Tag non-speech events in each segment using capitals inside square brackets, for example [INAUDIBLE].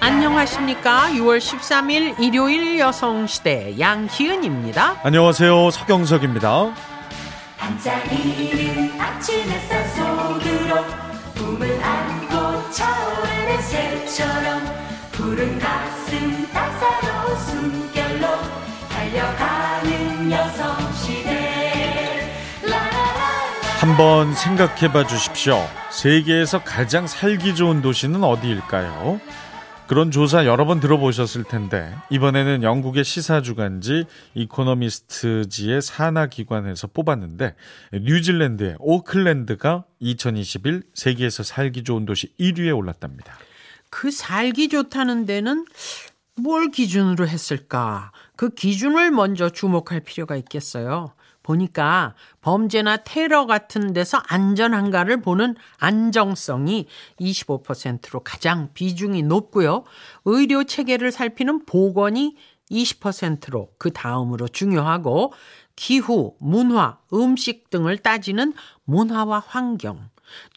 안녕하십니까. 6월 13일 일요일 여성시대 양희은입니다. 안녕하세요. 서경석입니다. 반짝이는 아침 햇살 속으로 꿈을 안고 차오르는 새처럼 푸른 가슴 따사로운 숨결로 달려가는 여성시대 한번 생각해 봐 주십시오. 세계에서 가장 살기 좋은 도시는 어디일까요? 그런 조사 여러 번 들어보셨을 텐데 이번에는 영국의 시사 주간지 이코노미스트지의 산하 기관에서 뽑았는데 뉴질랜드의 오클랜드가 2021 세계에서 살기 좋은 도시 1위에 올랐답니다. 그 살기 좋다는 데는 뭘 기준으로 했을까? 그 기준을 먼저 주목할 필요가 있겠어요. 보니까 범죄나 테러 같은 데서 안전한가를 보는 안정성이 25%로 가장 비중이 높고요. 의료 체계를 살피는 보건이 20%로 그 다음으로 중요하고 기후, 문화, 음식 등을 따지는 문화와 환경,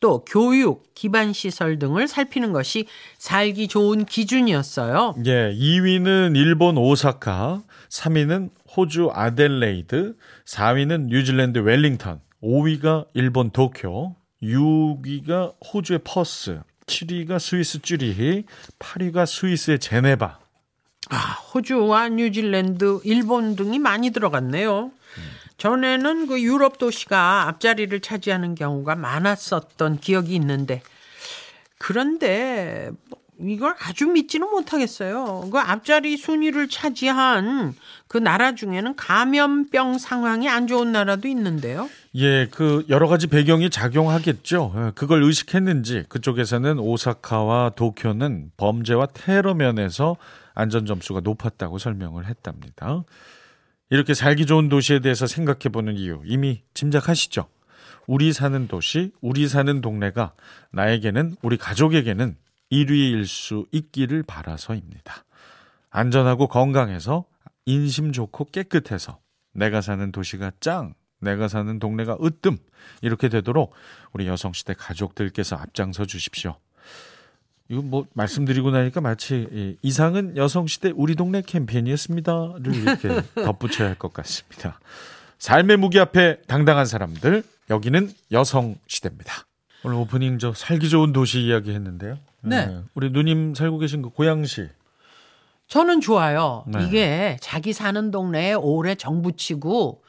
또 교육, 기반 시설 등을 살피는 것이 살기 좋은 기준이었어요. 예, 2위는 일본 오사카, 3위는 호주 아델레이드, 4위는 뉴질랜드 웰링턴, 5위가 일본 도쿄, 6위가 호주의 퍼스, 7위가 스위스 쭈리히, 8위가 스위스의 제네바. 아, 호주와 뉴질랜드, 일본 등이 많이 들어갔네요. 전에는 그 유럽 도시가 앞자리를 차지하는 경우가 많았었던 기억이 있는데, 그런데 뭐 이걸 아주 믿지는 못하겠어요. 그 앞자리 순위를 차지한 그 나라 중에는 감염병 상황이 안 좋은 나라도 있는데요. 예, 그 여러 가지 배경이 작용하겠죠. 예, 그걸 의식했는지 그쪽에서는 오사카와 도쿄는 범죄와 테러 면에서 안전 점수가 높았다고 설명을 했답니다. 이렇게 살기 좋은 도시에 대해서 생각해 보는 이유 이미 짐작하시죠? 우리 사는 도시, 우리 사는 동네가 나에게는 우리 가족에게는 1위일 수 있기를 바라서입니다. 안전하고 건강해서 인심 좋고 깨끗해서 내가 사는 도시가 짱, 내가 사는 동네가 으뜸 이렇게 되도록 우리 여성시대 가족들께서 앞장서 주십시오. 이거 뭐 말씀드리고 나니까 마치 이상은 여성시대 우리 동네 캠페인이었습니다를 이렇게 [LAUGHS] 덧붙여야 할 것 같습니다. 삶의 무기 앞에 당당한 사람들 여기는 여성시대입니다. 오늘 오프닝 저 살기 좋은 도시 이야기 했는데요. 네. 네. 우리 누님 살고 계신 그 고양시 저는 좋아요. 네. 이게 자기 사는 동네에 오래 정붙이고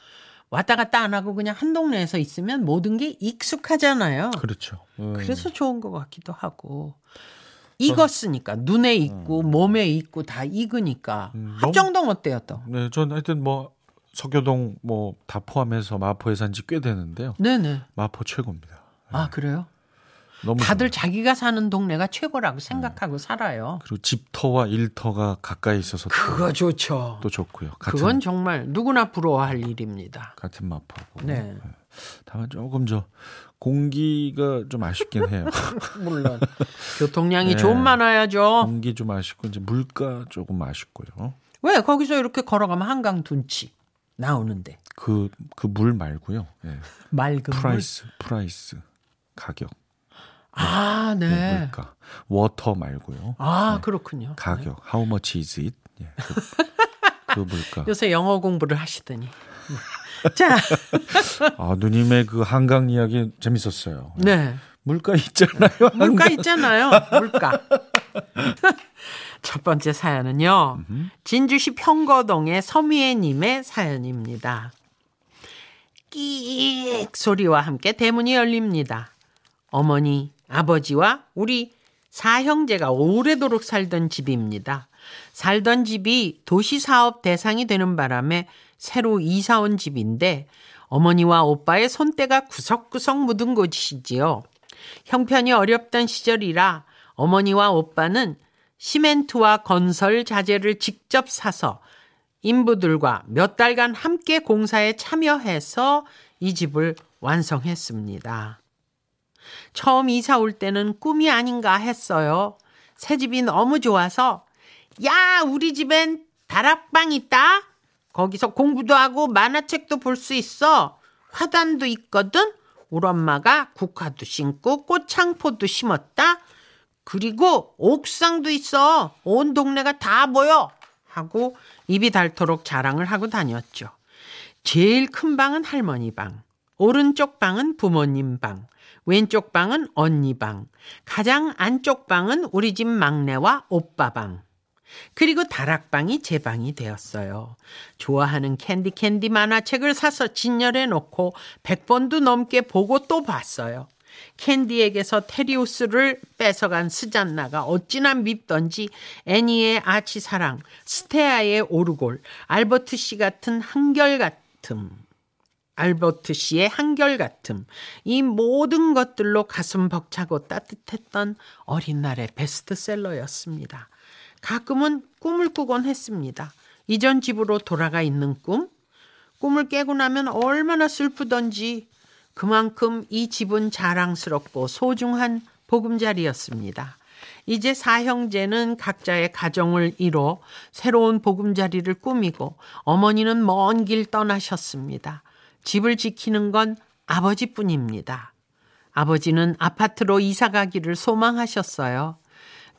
왔다 갔다 안 하고 그냥 한 동네에서 있으면 모든 게 익숙하잖아요. 그렇죠. 음. 그래서 좋은 것 같기도 하고. 익었으니까 눈에 익고 몸에 익고 다 익으니까 음, 합정동 어때요 또? 네, 전 하여튼 뭐 서교동 뭐 다 포함해서 마포에 산 지 꽤 되는데요. 네네. 마포 최고입니다. 아 그래요? 너무 다들 좋아요. 자기가 사는 동네가 최고라고 생각하고 살아요. 그리고 집터와 일터가 가까이 있어서 또, 그거 좋죠. 또 좋고요. 그건 정말 누구나 부러워할 일입니다. 같은 마포고. 네. 다만 조금 저 공기가 좀 아쉽긴 해요. [LAUGHS] 물론 교통량이 네. 좀 많아야죠. 공기 좀 아쉽고 이제 물가 조금 아쉽고요. 왜 거기서 이렇게 걸어가면 한강 둔치 나오는데 그 그 물 말고요. 예. 맑은 price price 가격 물. 아, 예, 네. 물가 water 말고요. 아 네. 그렇군요. 가격 how much is it? 예. 그, 그 물가. [LAUGHS] 요새 영어 공부를 하시더니. [LAUGHS] 자, 아 누님의 그 한강 이야기 재밌었어요. 네. 물가 있잖아요. 물가 있잖아요. 물가. [LAUGHS] 첫 번째 사연은요. 진주시 평거동의 서미애님의 사연입니다. 끼익 소리와 함께 대문이 열립니다. 어머니, 아버지와 우리 사형제가 오래도록 살던 집입니다. 살던 집이 도시사업 대상이 되는 바람에 새로 이사 온 집인데 어머니와 오빠의 손때가 구석구석 묻은 곳이지요. 형편이 어렵던 시절이라 어머니와 오빠는 시멘트와 건설 자재를 직접 사서 인부들과 몇 달간 함께 공사에 참여해서 이 집을 완성했습니다. 처음 이사 올 때는 꿈이 아닌가 했어요. 새 집이 너무 좋아서 야 우리 집엔 다락방 있다. 거기서 공부도 하고 만화책도 볼 수 있어. 화단도 있거든. 우리 엄마가 국화도 심고 꽃창포도 심었다. 그리고 옥상도 있어. 온 동네가 다 보여. 하고 입이 닳도록 자랑을 하고 다녔죠. 제일 큰 방은 할머니 방, 오른쪽 방은 부모님 방, 왼쪽 방은 언니 방, 가장 안쪽 방은 우리 집 막내와 오빠 방. 그리고 다락방이 제 방이 되었어요. 좋아하는 캔디 캔디 만화책을 사서 진열해 놓고 100번도 넘게 보고 또 봤어요. 캔디에게서 테리우스를 뺏어간 스잔나가 어찌나 밉던지 애니의 아치사랑, 스테아의 오르골, 알버트 씨 같은 한결같음. 알버트 씨의 한결같음. 이 모든 것들로 가슴 벅차고 따뜻했던 어린 날의 베스트셀러였습니다. 가끔은 꿈을 꾸곤 했습니다. 이전 집으로 돌아가 있는 꿈? 꿈을 깨고 나면 얼마나 슬프던지 그만큼 이 집은 자랑스럽고 소중한 보금자리였습니다. 이제 사형제는 각자의 가정을 이뤄 새로운 보금자리를 꾸미고 어머니는 먼 길 떠나셨습니다. 집을 지키는 건 아버지뿐입니다. 아버지는 아파트로 이사 가기를 소망하셨어요.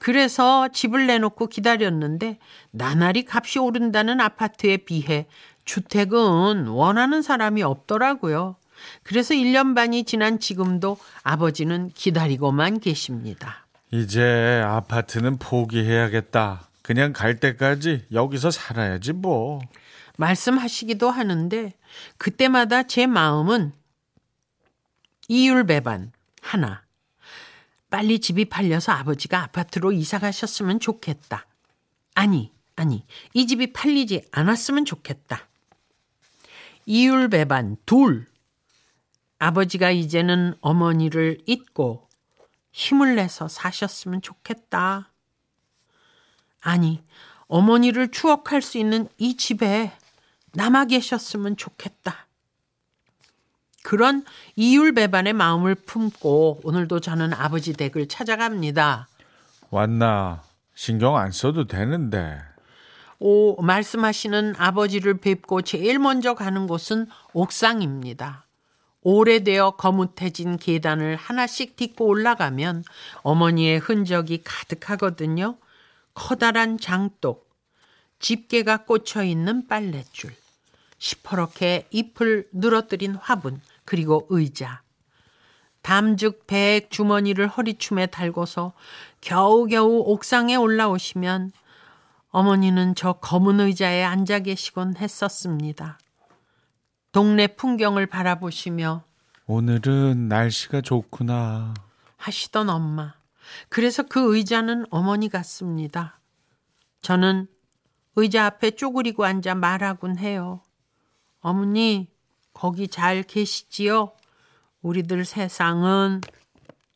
그래서 집을 내놓고 기다렸는데 나날이 값이 오른다는 아파트에 비해 주택은 원하는 사람이 없더라고요. 그래서 1년 반이 지난 지금도 아버지는 기다리고만 계십니다. 이제 아파트는 포기해야겠다. 그냥 갈 때까지 여기서 살아야지 뭐. 말씀하시기도 하는데 그때마다 제 마음은 이율배반 하나. 빨리 집이 팔려서 아버지가 아파트로 이사 가셨으면 좋겠다. 아니, 아니, 이 집이 팔리지 않았으면 좋겠다. 이율 배반 둘. 아버지가 이제는 어머니를 잊고 힘을 내서 사셨으면 좋겠다. 아니, 어머니를 추억할 수 있는 이 집에 남아 계셨으면 좋겠다. 그런 이율 배반의 마음을 품고 오늘도 저는 아버지 댁을 찾아갑니다. 왔나? 신경 안 써도 되는데. 오, 말씀하시는 아버지를 뵙고 제일 먼저 가는 곳은 옥상입니다. 오래되어 거뭇해진 계단을 하나씩 딛고 올라가면 어머니의 흔적이 가득하거든요. 커다란 장독, 집게가 꽂혀 있는 빨랫줄, 시퍼렇게 잎을 늘어뜨린 화분, 그리고 의자. 담죽 백 주머니를 허리춤에 달고서 겨우겨우 옥상에 올라오시면 어머니는 저 검은 의자에 앉아 계시곤 했었습니다. 동네 풍경을 바라보시며 오늘은 날씨가 좋구나. 하시던 엄마. 그래서 그 의자는 어머니 같습니다. 저는 의자 앞에 쪼그리고 앉아 말하곤 해요. 어머니, 거기 잘 계시지요? 우리들 세상은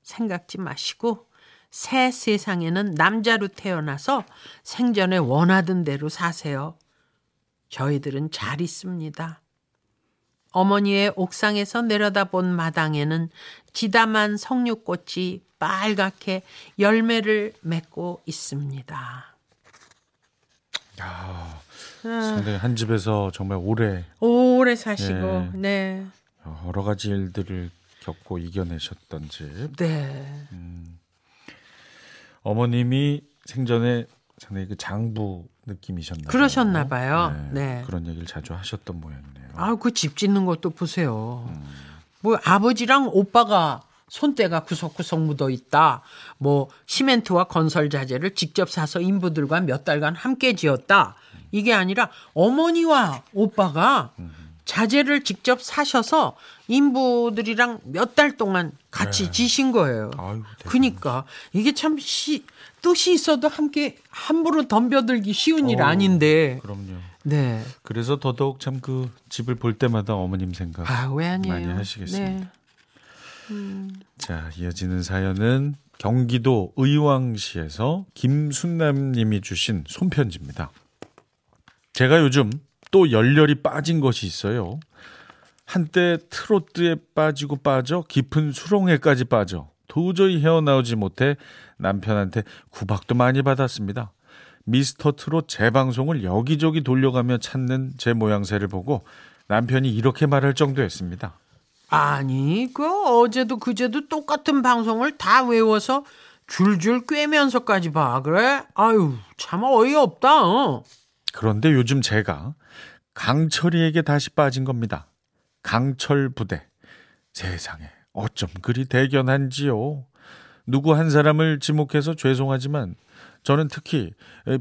생각지 마시고 새 세상에는 남자로 태어나서 생전에 원하던 대로 사세요. 저희들은 잘 있습니다. 어머니의 옥상에서 내려다본 마당에는 지담한 석류꽃이 빨갛게 열매를 맺고 있습니다. 상당히 한 집에서 정말 오래 오래 사시고, 네. 네. 여러 가지 일들을 겪고 이겨내셨던 집. 네. 어머님이 생전에 상당히 그 장부 느낌이셨나요? 그러셨나 봐요. 네. 그런 얘기를 자주 하셨던 모양이네요. 아, 그 집 짓는 것도 보세요. 뭐 아버지랑 오빠가 손때가 구석구석 묻어 있다. 뭐 시멘트와 건설 자재를 직접 사서 인부들과 몇 달간 함께 지었다. 이게 아니라 어머니와 오빠가 자재를 직접 사셔서 인부들이랑 몇 달 동안 같이 지신 거예요. 아유, 그니까 이게 참 시, 뜻이 있어도 함께 함부로 덤벼들기 쉬운 일 어우, 아닌데. 그럼요. 네. 그래서 더더욱 참 그 집을 볼 때마다 어머님 생각 아? 많이 하시겠습니다. 네. 자, 이어지는 사연은 경기도 의왕시에서 김순남 님이 주신 손편지입니다. 제가 요즘 또 열렬히 빠진 것이 있어요. 한때 트로트에 빠지고 빠져 깊은 수롱에까지 빠져 도저히 헤어나오지 못해 남편한테 구박도 많이 받았습니다. 미스터 트롯 재방송을 여기저기 돌려가며 찾는 제 모양새를 보고 남편이 이렇게 말할 정도였습니다. 아니, 그 어제도 그제도 똑같은 방송을 다 외워서 줄줄 꿰면서까지 봐. 그래? 아유, 참 어이없다. 어. 그런데 요즘 제가 강철이에게 다시 빠진 겁니다. 강철 부대. 세상에 어쩜 그리 대견한지요. 누구 한 사람을 지목해서 죄송하지만 저는 특히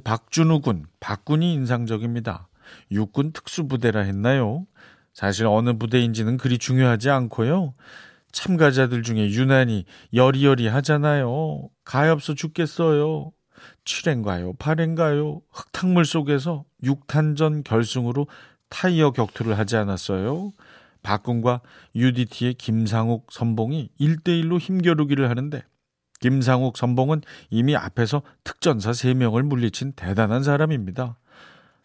박준우 군, 박군이 인상적입니다. 육군 특수부대라 했나요? 사실 어느 부대인지는 그리 중요하지 않고요. 참가자들 중에 유난히 여리여리 하잖아요. 가엾어 죽겠어요. 7회인가요? 8회인가요? 흙탕물 속에서 6탄전 결승으로 타이어 격투를 하지 않았어요? 박군과 UDT의 김상욱 선봉이 1대1로 힘겨루기를 하는데 김상욱 선봉은 이미 앞에서 특전사 3명을 물리친 대단한 사람입니다.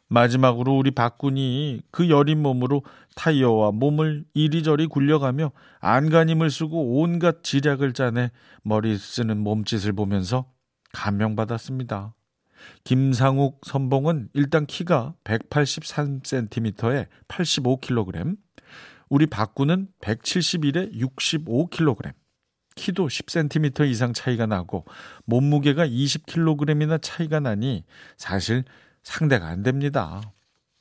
마지막으로 우리 박군이 그 여린 몸으로 타이어와 몸을 이리저리 굴려가며 안간힘을 쓰고 온갖 지략을 짜내 머리 쓰는 몸짓을 보면서 감명받았습니다. 김상욱 선봉은 일단 키가 183cm에 85kg, 우리 박군은 171에 65kg, 키도 10cm 이상 차이가 나고 몸무게가 20kg이나 차이가 나니 사실 상대가 안 됩니다.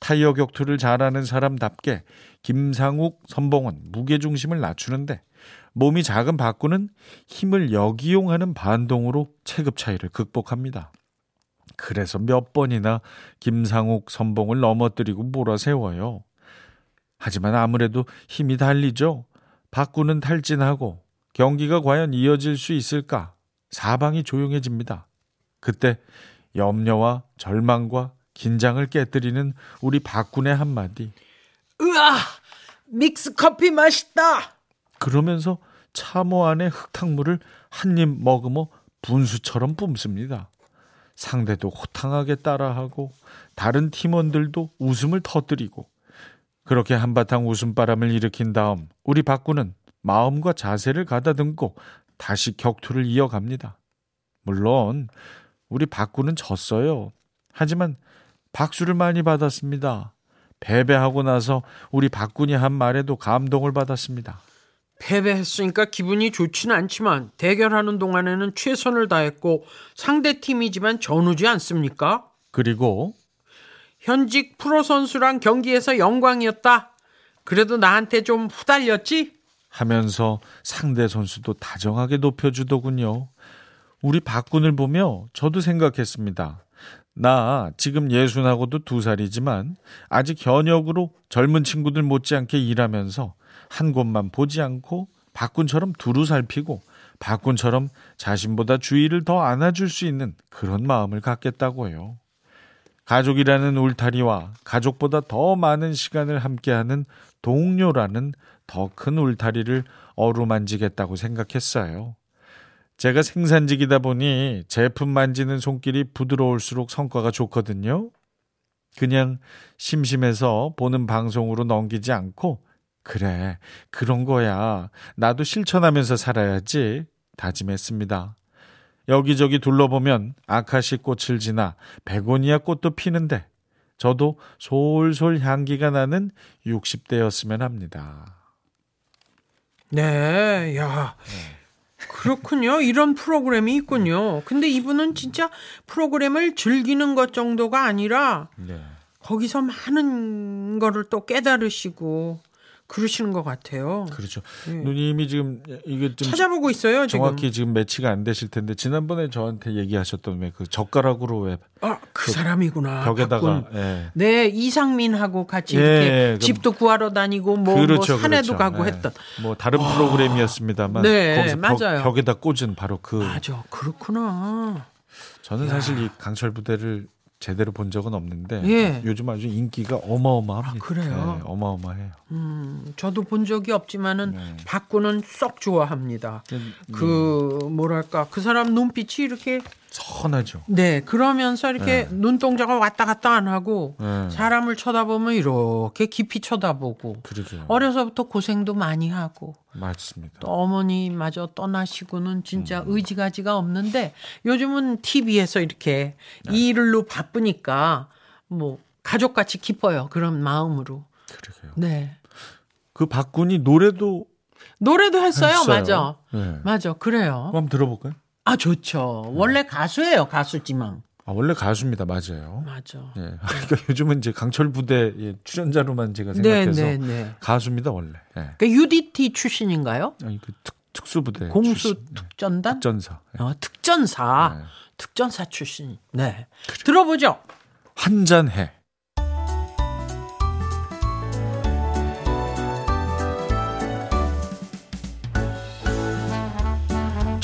타이어 격투를 잘하는 사람답게 김상욱 선봉은 무게중심을 낮추는데 몸이 작은 박구는 힘을 역이용하는 반동으로 체급 차이를 극복합니다. 그래서 몇 번이나 김상욱 선봉을 넘어뜨리고 몰아세워요. 하지만 아무래도 힘이 달리죠. 박구는 탈진하고 경기가 과연 이어질 수 있을까? 사방이 조용해집니다. 그때 염려와 절망과 긴장을 깨뜨리는 우리 박군의 한마디. 으아! 믹스 커피 맛있다! 그러면서 참호 안에 흙탕물을 한 입 머금어 분수처럼 뿜습니다. 상대도 호탕하게 따라하고 다른 팀원들도 웃음을 터뜨리고 그렇게 한바탕 웃음바람을 일으킨 다음 우리 박군은 마음과 자세를 가다듬고 다시 격투를 이어갑니다. 물론 우리 박군은 졌어요. 하지만 박수를 많이 받았습니다. 패배하고 나서 우리 박군이 한 말에도 감동을 받았습니다. 패배했으니까 기분이 좋지는 않지만 대결하는 동안에는 최선을 다했고 상대 팀이지만 전우지 않습니까? 그리고 현직 프로 선수랑 경기에서 영광이었다. 그래도 나한테 좀 후달렸지? 하면서 상대 선수도 다정하게 높여주더군요. 우리 박군을 보며 저도 생각했습니다. 나 지금 예순하고도 두 살이지만 아직 현역으로 젊은 친구들 못지않게 일하면서 한 곳만 보지 않고 박군처럼 두루 살피고 박군처럼 자신보다 주의를 더 안아줄 수 있는 그런 마음을 갖겠다고요. 가족이라는 울타리와 가족보다 더 많은 시간을 함께하는 동료라는 더 큰 울타리를 어루만지겠다고 생각했어요. 제가 생산직이다 보니 제품 만지는 손길이 부드러울수록 성과가 좋거든요. 그냥 심심해서 보는 방송으로 넘기지 않고 그래 그런 거야 나도 실천하면서 살아야지 다짐했습니다. 여기저기 둘러보면 아카시 꽃을 지나 베고니아 꽃도 피는데 저도 솔솔 향기가 나는 60대였으면 합니다. 네, 야. 그렇군요. 이런 프로그램이 있군요. 근데 이분은 진짜 프로그램을 즐기는 것 정도가 아니라 네. 거기서 많은 거를 또 깨달으시고 그러시는 것 같아요. 그렇죠. 예. 누님이 지금 이게 좀 찾아보고 있어요, 지금. 정확히 지금 매치가 안 되실 텐데 지난번에 저한테 얘기하셨던 왜 그 젓가락으로 왜 아, 그 사람이구나. 벽에다가. 예. 네, 이상민하고 같이 예, 이렇게 그럼- 집도 구하러 다니고 뭐, 그렇죠, 뭐 산에도 그렇죠. 가고 예. 했던. 뭐 다른 프로그램이었습니다만 네, 거기서 맞아요. 벽, 에다 꽂은 바로 그 맞아, 그렇구나. 저는 사실 이 강철 부대를 제대로 본 적은 없는데 예. 요즘 아주 인기가 어마어마합니다. 아, 그래요? 네, 어마어마해요. 음, 저도 본 적이 없지만은 네. 박군은 쏙 좋아합니다. 음, 그 뭐랄까 그 사람 눈빛이 이렇게 선하죠. 네 그러면서 이렇게 눈동자가 왔다 갔다 안 하고 네. 사람을 쳐다보면 이렇게 깊이 쳐다보고 그러게요. 어려서부터 고생도 많이 하고 맞습니다. 또 어머니마저 떠나시고는 진짜 의지가지가 없는데 요즘은 TV에서 이렇게 이 일로 바쁘니까 뭐 가족같이 기뻐요 그런 마음으로 그러게요. 네 그 박군이 노래도 노래도 했어요. 했어요. 맞아. 네. 맞아. 그래요. 한번 들어볼까요? 아, 좋죠. 원래 가수예요. 가수지만. 아, 원래 가수입니다. 맞아요. 맞아. 예. [LAUGHS] 그러니까 요즘은 이제 강철 부대 예, 출연자로만 제가 네, 생각해서 네, 네. 가수입니다 원래. 예. 그 UDT 출신인가요? 아니 그 특, 특수부대 공수 출신. 네. 특전단? 특전사. 예. 어, 특전사. 네. 특전사 출신. 네. 들어보죠. 한잔 해.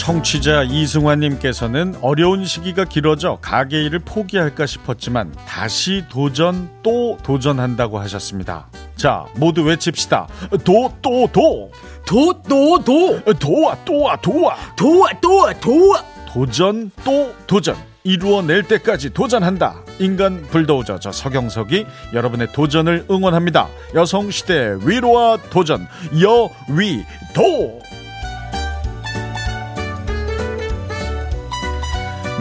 청취자 이승환님께서는 어려운 시기가 길어져 가게 일을 포기할까 싶었지만 다시 도전 또 도전한다고 하셨습니다. 자, 모두 외칩시다. 도, 또, 도. 도, 도, 도. 도와, 또와, 도와. 도와, 도와, 도와. 도전 또 도전 이루어낼 때까지 도전한다 인간 불도저 저 서경석이 여러분의 도전을 응원합니다 여성시대 위로와 도전 여위도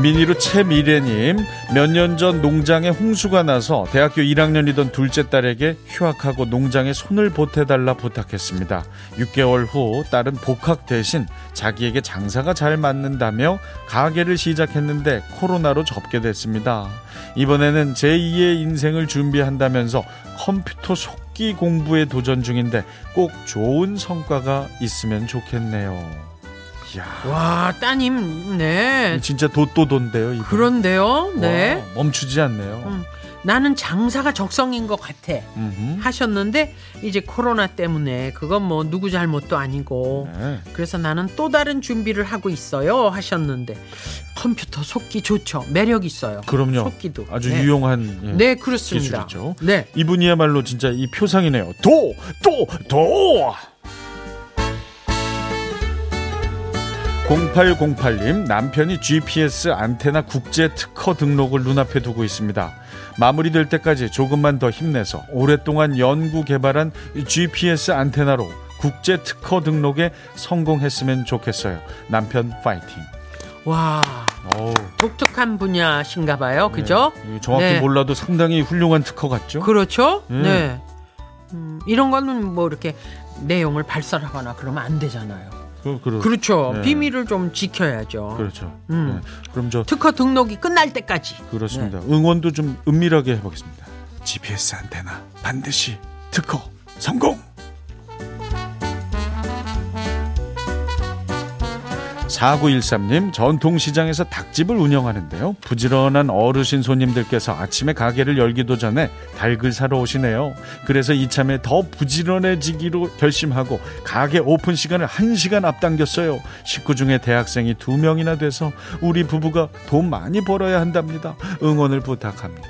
미니로 최미래님 몇 년 전 농장에 홍수가 나서 대학교 1학년이던 둘째 딸에게 휴학하고 농장에 손을 보태달라 부탁했습니다. 6개월 후 딸은 복학 대신 자기에게 장사가 잘 맞는다며 가게를 시작했는데 코로나로 접게 됐습니다. 이번에는 제2의 인생을 준비한다면서 컴퓨터 속기 공부에 도전 중인데 꼭 좋은 성과가 있으면 좋겠네요. 와, 따님, 네. 진짜 도또돈데요. 이거. 그런데요, 네. 와, 멈추지 않네요. 음, 나는 장사가 적성인 것 같아. 음흠. 하셨는데, 이제 코로나 때문에 그건 뭐 누구 잘못도 아니고, 네. 그래서 나는 또 다른 준비를 하고 있어요. 하셨는데, 컴퓨터 속기 좋죠. 매력 있어요. 그럼요. 속기도. 아주 네. 유용한 예, 네, 그렇습니다. 기술이죠. 네. 이분이야말로 진짜 이 표상이네요. 도, 도, 도. 0808님 남편이 GPS 안테나 국제 특허 등록을 눈앞에 두고 있습니다. 마무리될 때까지 조금만 더 힘내서 오랫동안 연구 개발한 이 GPS 안테나로 국제 특허 등록에 성공했으면 좋겠어요. 남편 파이팅. 와, 어우, 독특한 분야신가 봐요. 그죠? 네. 정확히 네. 몰라도 상당히 훌륭한 특허 같죠? 그렇죠? 음. 네. 음, 이런 거는 뭐 이렇게 내용을 발설하거나 그러면 안 되잖아요. 그, 그, 그렇죠. 네. 비밀을 좀 지켜야죠. 그렇죠. 음. 네. 그럼 저 특허 등록이 끝날 때까지. 그렇습니다. 응원도 좀 은밀하게 해보겠습니다. GPS 안테나 반드시 특허 성공. 4913님 전통시장에서 닭집을 운영하는데요. 부지런한 어르신 손님들께서 아침에 가게를 열기도 전에 닭을 사러 오시네요. 그래서 이참에 더 부지런해지기로 결심하고 가게 오픈 시간을 1시간 앞당겼어요. 식구 중에 대학생이 2명이나 돼서 우리 부부가 돈 많이 벌어야 한답니다. 응원을 부탁합니다.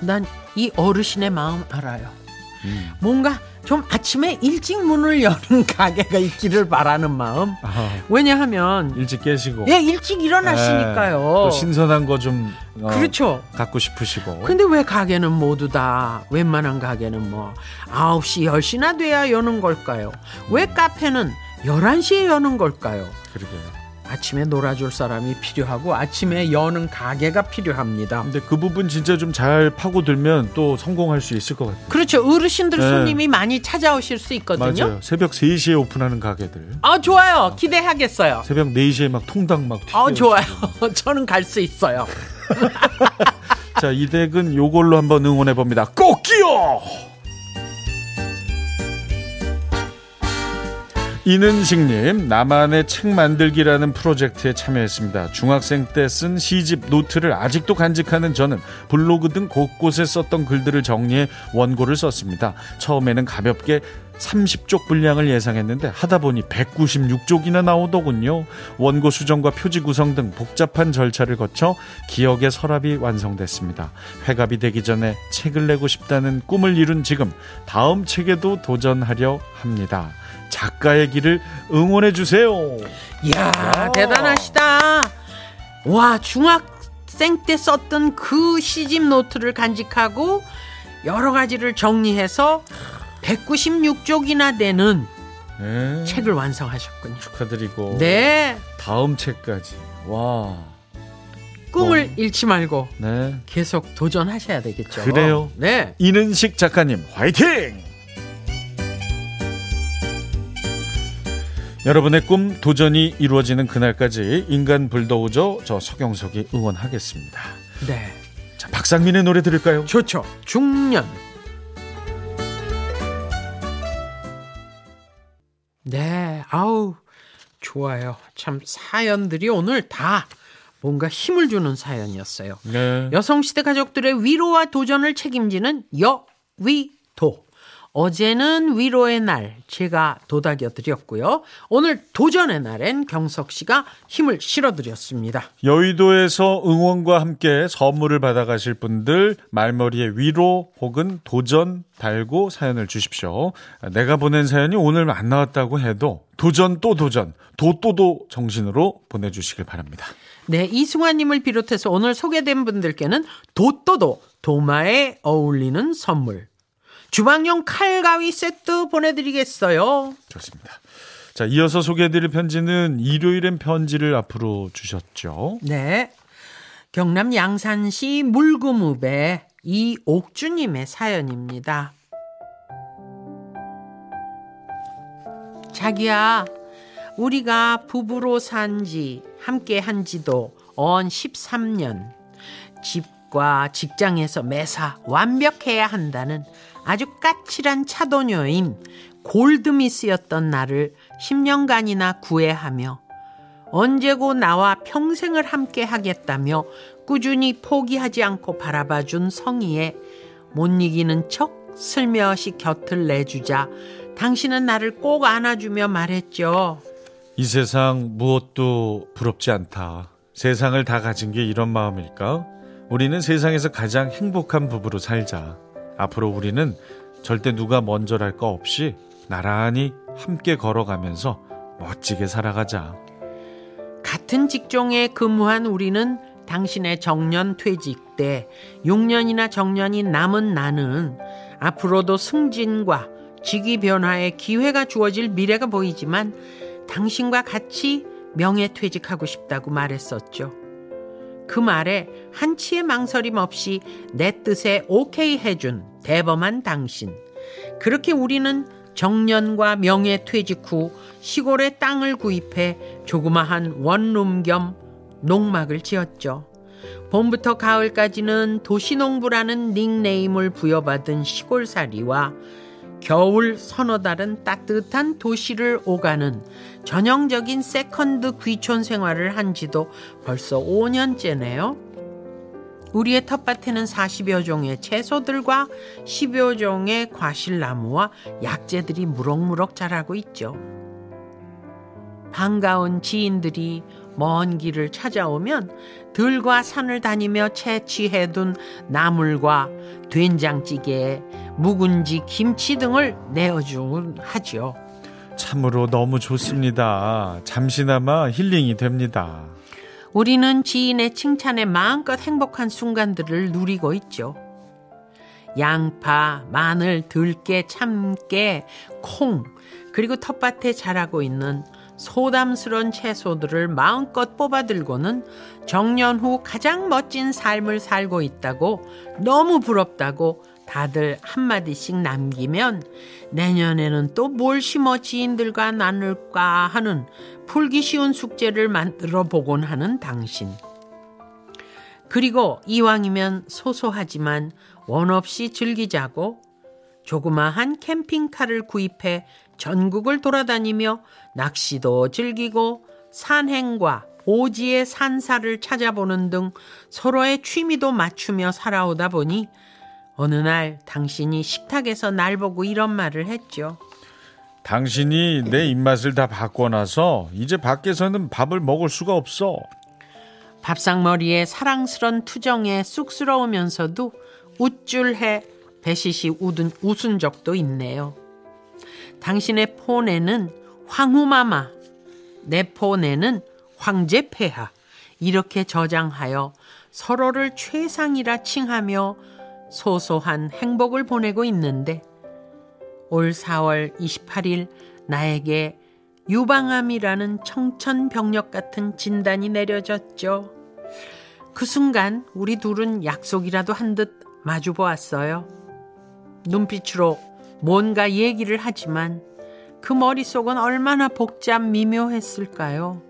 난이 어르신의 마음 알아요. 음. 뭔가 좀 아침에 일찍 문을 여는 [LAUGHS] 가게가 있기를 바라는 마음. 아, 왜냐하면 일찍 깨시고 예 일찍 일어나시니까요. 네, 또 신선한 거좀 어, 그렇죠. 갖고 싶으시고 근데 왜 가게는 모두 다 웬만한 가게는 뭐 9시 10시나 돼야 여는 걸까요? 왜 카페는 11시에 여는 걸까요? 그러게요. 아침에 놀아줄 사람이 필요하고 아침에 여는 가게가 필요합니다. 근데 그 부분 진짜 좀 잘 파고들면 또 성공할 수 있을 것 같아요. 그렇죠. 어르신들 네. 손님이 많이 찾아오실 수 있거든요. 맞아요. 새벽 3시에 오픈하는 가게들. 아 좋아요. 기대하겠어요. 새벽 4시에 막 통닭 막 튀겨. 아 좋아요. [LAUGHS] 저는 갈 수 있어요. [LAUGHS] 자, 이 덱은 요걸로 한번 응원해 봅니다. 꼭기요! 이는식님, 나만의 책 만들기라는 프로젝트에 참여했습니다. 중학생 때 쓴 시집 노트를 아직도 간직하는 저는 블로그 등 곳곳에 썼던 글들을 정리해 원고를 썼습니다. 처음에는 가볍게 30쪽 분량을 예상했는데 하다 보니 196쪽이나 나오더군요. 원고 수정과 표지 구성 등 복잡한 절차를 거쳐 기억의 서랍이 완성됐습니다. 회갑이 되기 전에 책을 내고 싶다는 꿈을 이룬 지금 다음 책에도 도전하려 합니다. 작가의 길을 응원해 주세요. 이야 야. 대단하시다. 와 중학생 때 썼던 그 시집 노트를 간직하고 여러 가지를 정리해서 196쪽이나 되는 네, 책을 완성하셨군요. 축하드리고 네 다음 책까지 와. 꿈을 잃지 말고 네. 계속 도전하셔야 되겠죠. 그래요. 네. 이는식 작가님 화이팅! 여러분의 꿈 도전이 이루어지는 그날까지 인간 불도우저 저 서경석이 응원하겠습니다. 네. 자, 박상민의 노래 들을까요? 좋죠. 중년. 네, 아우, 좋아요. 참, 사연들이 오늘 다 뭔가 힘을 주는 사연이었어요. 네. 여성시대 가족들의 위로와 도전을 책임지는 여위도. 어제는 위로의 날 제가 도닥여 드렸고요. 오늘 도전의 날엔 경석 씨가 힘을 실어 드렸습니다. 여의도에서 응원과 함께 선물을 받아 가실 분들 말머리에 위로 혹은 도전 달고 사연을 주십시오. 내가 보낸 사연이 오늘 안 나왔다고 해도 도전 또 도전 도또도 정신으로 보내주시길 바랍니다. 네, 이승환님을 비롯해서 오늘 소개된 분들께는 도또도 도마에 어울리는 선물 주방용 칼가위 세트 보내드리겠어요. 좋습니다. 자, 이어서 소개해드릴 편지는 일요일엔 편지를 앞으로 주셨죠. 네. 경남 양산시 물구무배 이옥주님의 사연입니다. 자기야, 우리가 부부로 산지, 함께 한 지도 언 13년. 집과 직장에서 매사 완벽해야 한다는 아주 까칠한 차도녀인 골드미스였던 나를 10년간이나 구애하며 언제고 나와 평생을 함께 하겠다며 꾸준히 포기하지 않고 바라봐준 성희에 못 이기는 척 슬며시 곁을 내주자 당신은 나를 꼭 안아주며 말했죠. 이 세상 무엇도 부럽지 않다. 세상을 다 가진 게 이런 마음일까? 우리는 세상에서 가장 행복한 부부로 살자. 앞으로 우리는 절대 누가 먼저랄 거 없이 나란히 함께 걸어가면서 멋지게 살아가자. 같은 직종에 근무한 우리는 당신의 정년 퇴직 때 6년이나 정년이 남은 나는 앞으로도 승진과 직위 변화의 기회가 주어질 미래가 보이지만 당신과 같이 명예 퇴직하고 싶다고 말했었죠. 그 말에 한치의 망설임 없이 내 뜻에 오케이 해준 대범한 당신. 그렇게 우리는 정년과 명예 퇴직 후 시골에 땅을 구입해 조그마한 원룸 겸 농막을 지었죠. 봄부터 가을까지는 도시농부라는 닉네임을 부여받은 시골살이와 겨울 서너 달은 따뜻한 도시를 오가는 전형적인 세컨드 귀촌 생활을 한 지도 벌써 5년째네요. 우리의 텃밭에는 40여 종의 채소들과 10여 종의 과실나무와 약재들이 무럭무럭 자라고 있죠. 반가운 지인들이 먼 길을 찾아오면 들과 산을 다니며 채취해둔 나물과 된장찌개, 묵은지, 김치 등을 내어주곤 하죠. 참으로 너무 좋습니다. 잠시나마 힐링이 됩니다. 우리는 지인의 칭찬에 마음껏 행복한 순간들을 누리고 있죠. 양파, 마늘, 들깨, 참깨, 콩, 그리고 텃밭에 자라고 있는 소담스런 채소들을 마음껏 뽑아들고는 정년 후 가장 멋진 삶을 살고 있다고 너무 부럽다고 다들 한마디씩 남기면 내년에는 또 뭘 심어 지인들과 나눌까 하는 풀기 쉬운 숙제를 만들어 보곤 하는 당신. 그리고 이왕이면 소소하지만 원 없이 즐기자고 조그마한 캠핑카를 구입해 전국을 돌아다니며 낚시도 즐기고 산행과 오지의 산사를 찾아보는 등 서로의 취미도 맞추며 살아오다 보니 어느 날 당신이 식탁에서 날 보고 이런 말을 했죠. 당신이 내 입맛을 다 바꿔놔서 이제 밖에서는 밥을 먹을 수가 없어. 밥상머리에 사랑스런 투정에 쑥스러우면서도 우쭐해 배시시 웃은, 웃은 적도 있네요. 당신의 폰에는 황후마마, 내 폰에는 황제폐하 이렇게 저장하여 서로를 최상이라 칭하며 소소한 행복을 보내고 있는데 올 4월 28일 나에게 유방암이라는 청천벽력 같은 진단이 내려졌죠. 그 순간 우리 둘은 약속이라도 한 듯 마주 보았어요. 눈빛으로 뭔가 얘기를 하지만 그 머릿속은 얼마나 복잡 미묘했을까요?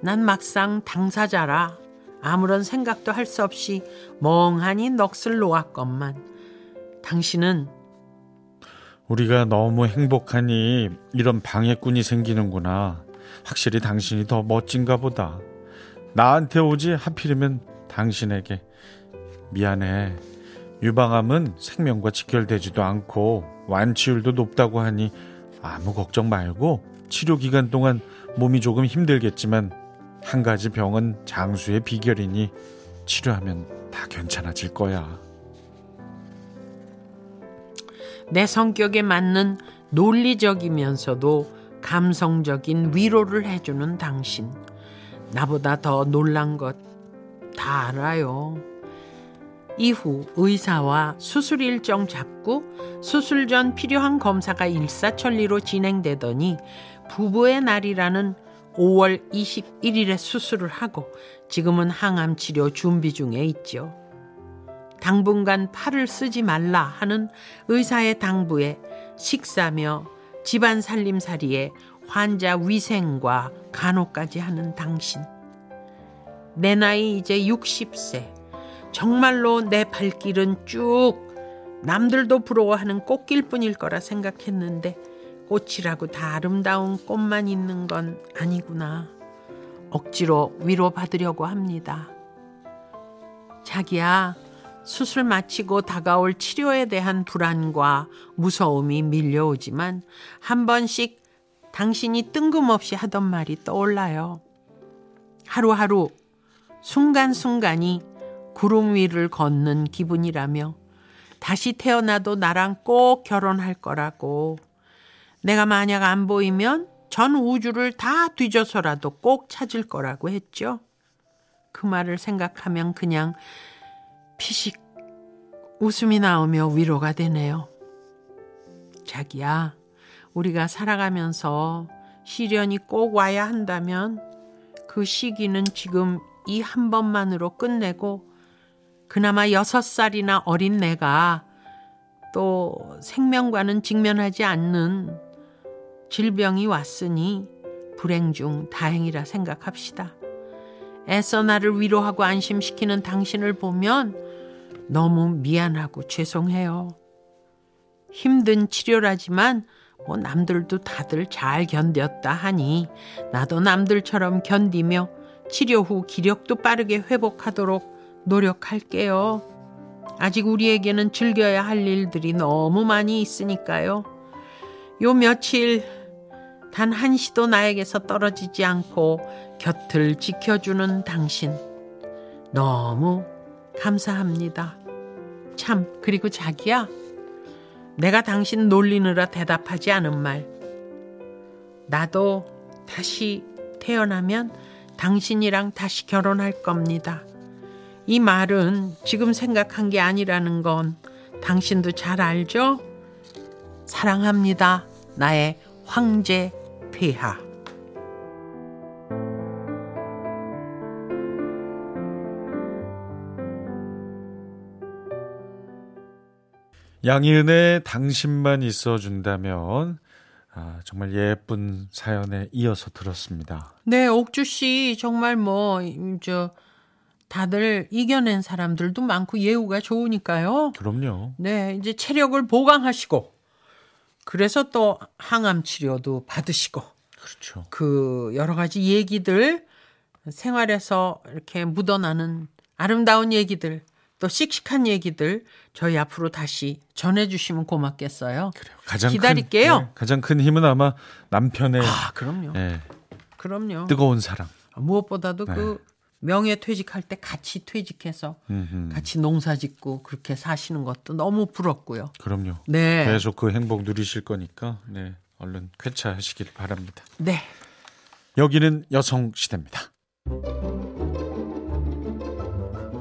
난 막상 당사자라 아무런 생각도 할 수 없이 멍하니 넋을 놓았건만 당신은 우리가 너무 행복하니 이런 방해꾼이 생기는구나. 확실히 당신이 더 멋진가 보다. 나한테 오지 하필이면 당신에게. 미안해. 유방암은 생명과 직결되지도 않고 완치율도 높다고 하니 아무 걱정 말고 치료 기간 동안 몸이 조금 힘들겠지만 한 가지 병은 장수의 비결이니 치료하면 다 괜찮아질 거야. 내 성격에 맞는 논리적이면서도 감성적인 위로를 해주는 당신. 나보다 더 놀란 것 다 알아요. 이후 의사와 수술 일정 잡고 수술 전 필요한 검사가 일사천리로 진행되더니 부부의 날이라는 5월 21일에 수술을 하고 지금은 항암 치료 준비 중에 있죠. 당분간 팔을 쓰지 말라 하는 의사의 당부에 식사며 집안 살림살이에 환자 위생과 간호까지 하는 당신. 내 나이 이제 60세. 정말로 내 발길은 쭉 남들도 부러워하는 꽃길뿐일 거라 생각했는데 꽃이라고 다 아름다운 꽃만 있는 건 아니구나. 억지로 위로받으려고 합니다. 자기야, 수술 마치고 다가올 치료에 대한 불안과 무서움이 밀려오지만 한 번씩 당신이 뜬금없이 하던 말이 떠올라요. 하루하루 순간순간이 구름 위를 걷는 기분이라며 다시 태어나도 나랑 꼭 결혼할 거라고 내가 만약 안 보이면 전 우주를 다 뒤져서라도 꼭 찾을 거라고 했죠. 그 말을 생각하면 그냥 피식 웃음이 나오며 위로가 되네요. 자기야, 우리가 살아가면서 시련이 꼭 와야 한다면 그 시기는 지금 이 한 번만으로 끝내고 그나마 여섯 살이나 어린 내가 또 생명과는 직면하지 않는 질병이 왔으니 불행 중 다행이라 생각합시다. 애써 나를 위로하고 안심시키는 당신을 보면 너무 미안하고 죄송해요. 힘든 치료라지만 뭐 남들도 다들 잘 견뎠다 하니 나도 남들처럼 견디며 치료 후 기력도 빠르게 회복하도록 노력할게요. 아직 우리에게는 즐겨야 할 일들이 너무 많이 있으니까요. 요 며칠 단 한시도 나에게서 떨어지지 않고 곁을 지켜주는 당신. 너무 감사합니다. 참, 그리고 자기야. 내가 당신 놀리느라 대답하지 않은 말. 나도 다시 태어나면 당신이랑 다시 결혼할 겁니다. 이 말은 지금 생각한 게 아니라는 건 당신도 잘 알죠? 사랑합니다. 나의 황제 폐하. 양희은의 당신만 있어준다면 아, 정말 예쁜 사연에 이어서 들었습니다. 네, 옥주 씨 정말 뭐저 다들 이겨낸 사람들도 많고 예우가 좋으니까요. 그럼요. 네, 이제 체력을 보강하시고 그래서 또 항암 치료도 받으시고 그렇죠. 그 여러 가지 얘기들 생활에서 이렇게 묻어나는 아름다운 얘기들 또 씩씩한 얘기들 저희 앞으로 다시 전해주시면 고맙겠어요. 가장 기다릴게요. 큰, 네, 가장 큰 힘은 아마 남편의 아, 그럼요. 예, 그럼요. 뜨거운 사랑. 무엇보다도 네. 그 명예 퇴직할 때 같이 퇴직해서 음흠. 같이 농사 짓고 그렇게 사시는 것도 너무 부럽고요. 그럼요. 네. 계속 그 행복 누리실 거니까 네, 얼른 쾌차하시길 바랍니다. 네. 여기는 여성 시대입니다.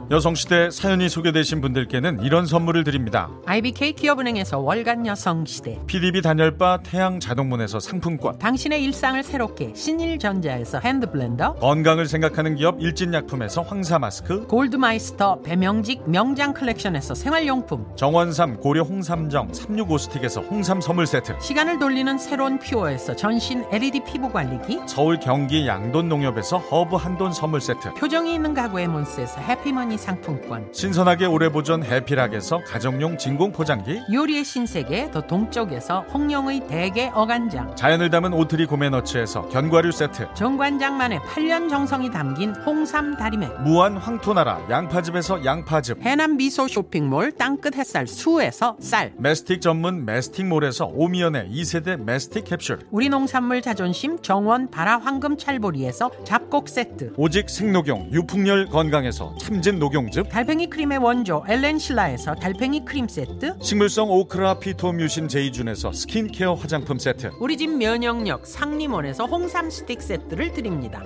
여성시대 사연이 소개되신 분들께는 이런 선물을 드립니다. IBK 기업은행에서 월간 여성시대 PDB 단열바 태양 자동문에서 상품권. 당신의 일상을 새롭게 신일전자에서 핸드블렌더 건강을 생각하는 기업 일진약품에서 황사 마스크. 골드마이스터 배명직 명장 컬렉션에서 생활용품 정원삼 고려 홍삼정 365스틱에서 홍삼 선물 세트. 시간을 돌리는 새로운 퓨어에서 전신 LED 피부 관리기 서울 경기 양돈 농협에서 허브 한돈 선물 세트. 표정이 있는 가구의 몬스에서 해피머니 상품권 신선하게 오래 보존 해피락에서 가정용 진공 포장기. 요리의 신세계 더 동쪽에서 홍영의 대게 어간장 자연을 담은 오트리 고메너츠에서 견과류 세트. 정관장만의 8년 정성이 담긴 홍삼 달임액 무안 황토나라 양파즙에서 양파즙. 해남 미소 쇼핑몰 땅끝 햇살 수에서 쌀 메스틱 전문 메스틱몰에서 오미연의 2세대 메스틱 캡슐. 우리 농산물 자존심 정원 바라 황금 찰보리에서 잡곡 세트 오직 생녹용 유풍열 건강에서 참진 녹용즙. 달팽이 크림의 원조 엘렌실라에서 달팽이 크림 세트 식물성 오크라 피토뮤신 제이준에서 스킨케어 화장품 세트. 우리 집 면역력 상리몬에서 홍삼 스틱 세트를 드립니다.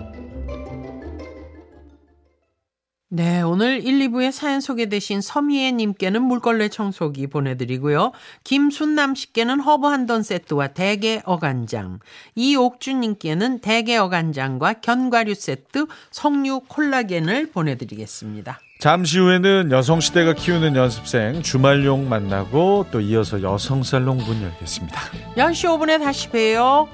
네, 오늘 1, 2부에 사연 소개되신 서미애 님께는 물걸레 청소기 보내드리고요. 김순남 씨께는 허브 한돈 세트와 대게 어간장, 이옥준 님께는 대게 어간장과 견과류 세트, 석류 콜라겐을 보내드리겠습니다. 잠시 후에는 여성시대가 키우는 연습생 주말용 만나고 또 이어서 여성살롱 문 열겠습니다. 10시 5분에 다시 봬요.